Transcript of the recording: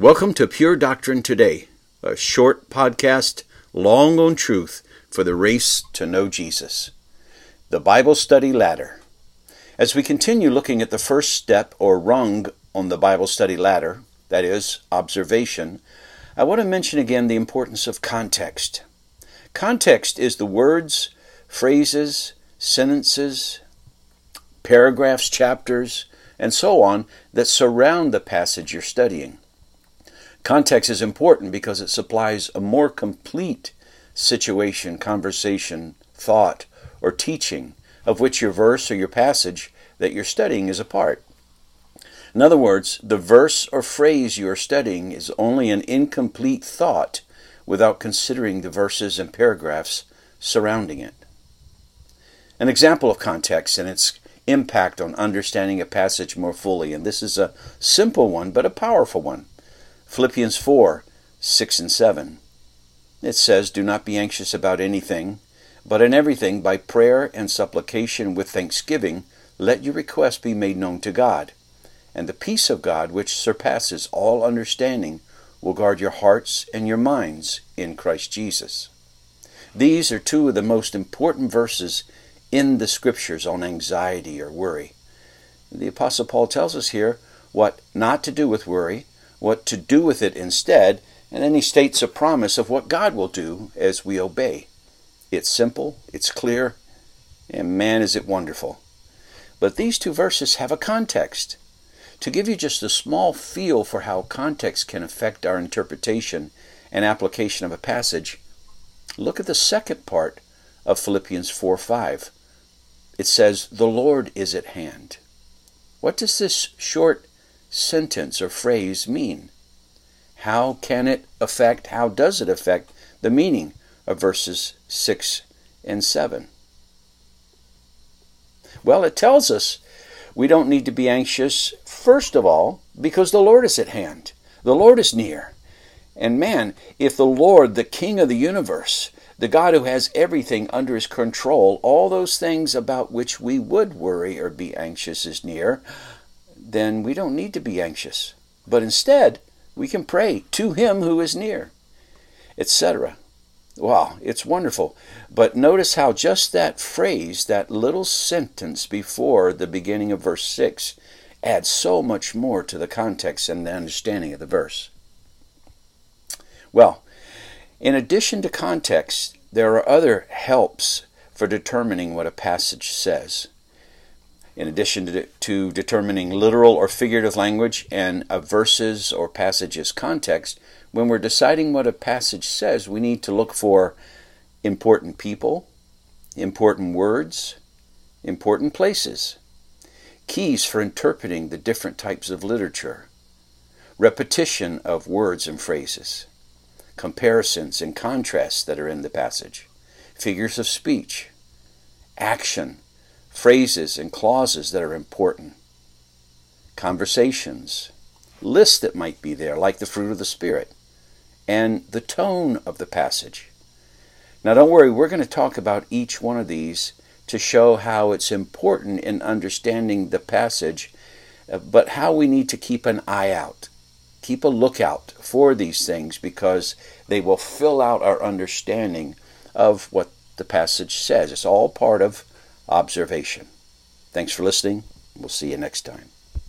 Welcome to Pure Doctrine Today, a short podcast, long on truth for the race to know Jesus. The Bible Study Ladder. As we continue looking at the first step or rung on the Bible study ladder, that is, observation, I want to mention again the importance of context. Context is the words, phrases, sentences, paragraphs, chapters, and so on that surround the passage you're studying. Context is important because it supplies a more complete situation, conversation, thought, or teaching of which your verse or your passage that you're studying is a part. In other words, the verse or phrase you are studying is only an incomplete thought without considering the verses and paragraphs surrounding it. An example of context and its impact on understanding a passage more fully, and this is a simple one but a powerful one. Philippians 4 6 and 7. It says, Do not be anxious about anything, but in everything, by prayer and supplication with thanksgiving, let your requests be made known to God. And the peace of God, which surpasses all understanding, will guard your hearts and your minds in Christ Jesus. These are two of the most important verses in the Scriptures on anxiety or worry. The Apostle Paul tells us here what not to do with worry, what to do with it instead, and then he states a promise of what God will do as we obey. It's simple, it's clear, and man, is it wonderful. But these two verses have a context. To give you just a small feel for how context can affect our interpretation and application of a passage, look at the second part of Philippians 4 5. It says, The Lord is at hand. What does this short sentence or phrase mean? How can it affect, how does it affect the meaning of verses 6 and 7? Well, it tells us we don't need to be anxious, first of all, because the Lord is at hand. The Lord is near. And man, if the Lord, the King of the universe, the God who has everything under his control, all those things about which we would worry or be anxious is near, then we don't need to be anxious. But instead, we can pray to Him who is near, etc. Wow, it's wonderful. But notice how just that phrase, that little sentence before the beginning of verse 6, adds so much more to the context and the understanding of the verse. Well, in addition to context, there are other helps for determining what a passage says in addition to, to determining literal or figurative language and a verses or passages context, when we're deciding what a passage says, we need to look for important people, important words, important places, keys for interpreting the different types of literature, repetition of words and phrases, comparisons and contrasts that are in the passage, figures of speech, action, phrases and clauses that are important, conversations, lists that might be there, like the fruit of the Spirit, and the tone of the passage. Now, don't worry, we're going to talk about each one of these to show how it's important in understanding the passage, uh, but how we need to keep an eye out. Keep a lookout for these things because they will fill out our understanding of what the passage says. It's all part of observation. Thanks for listening. We'll see you next time.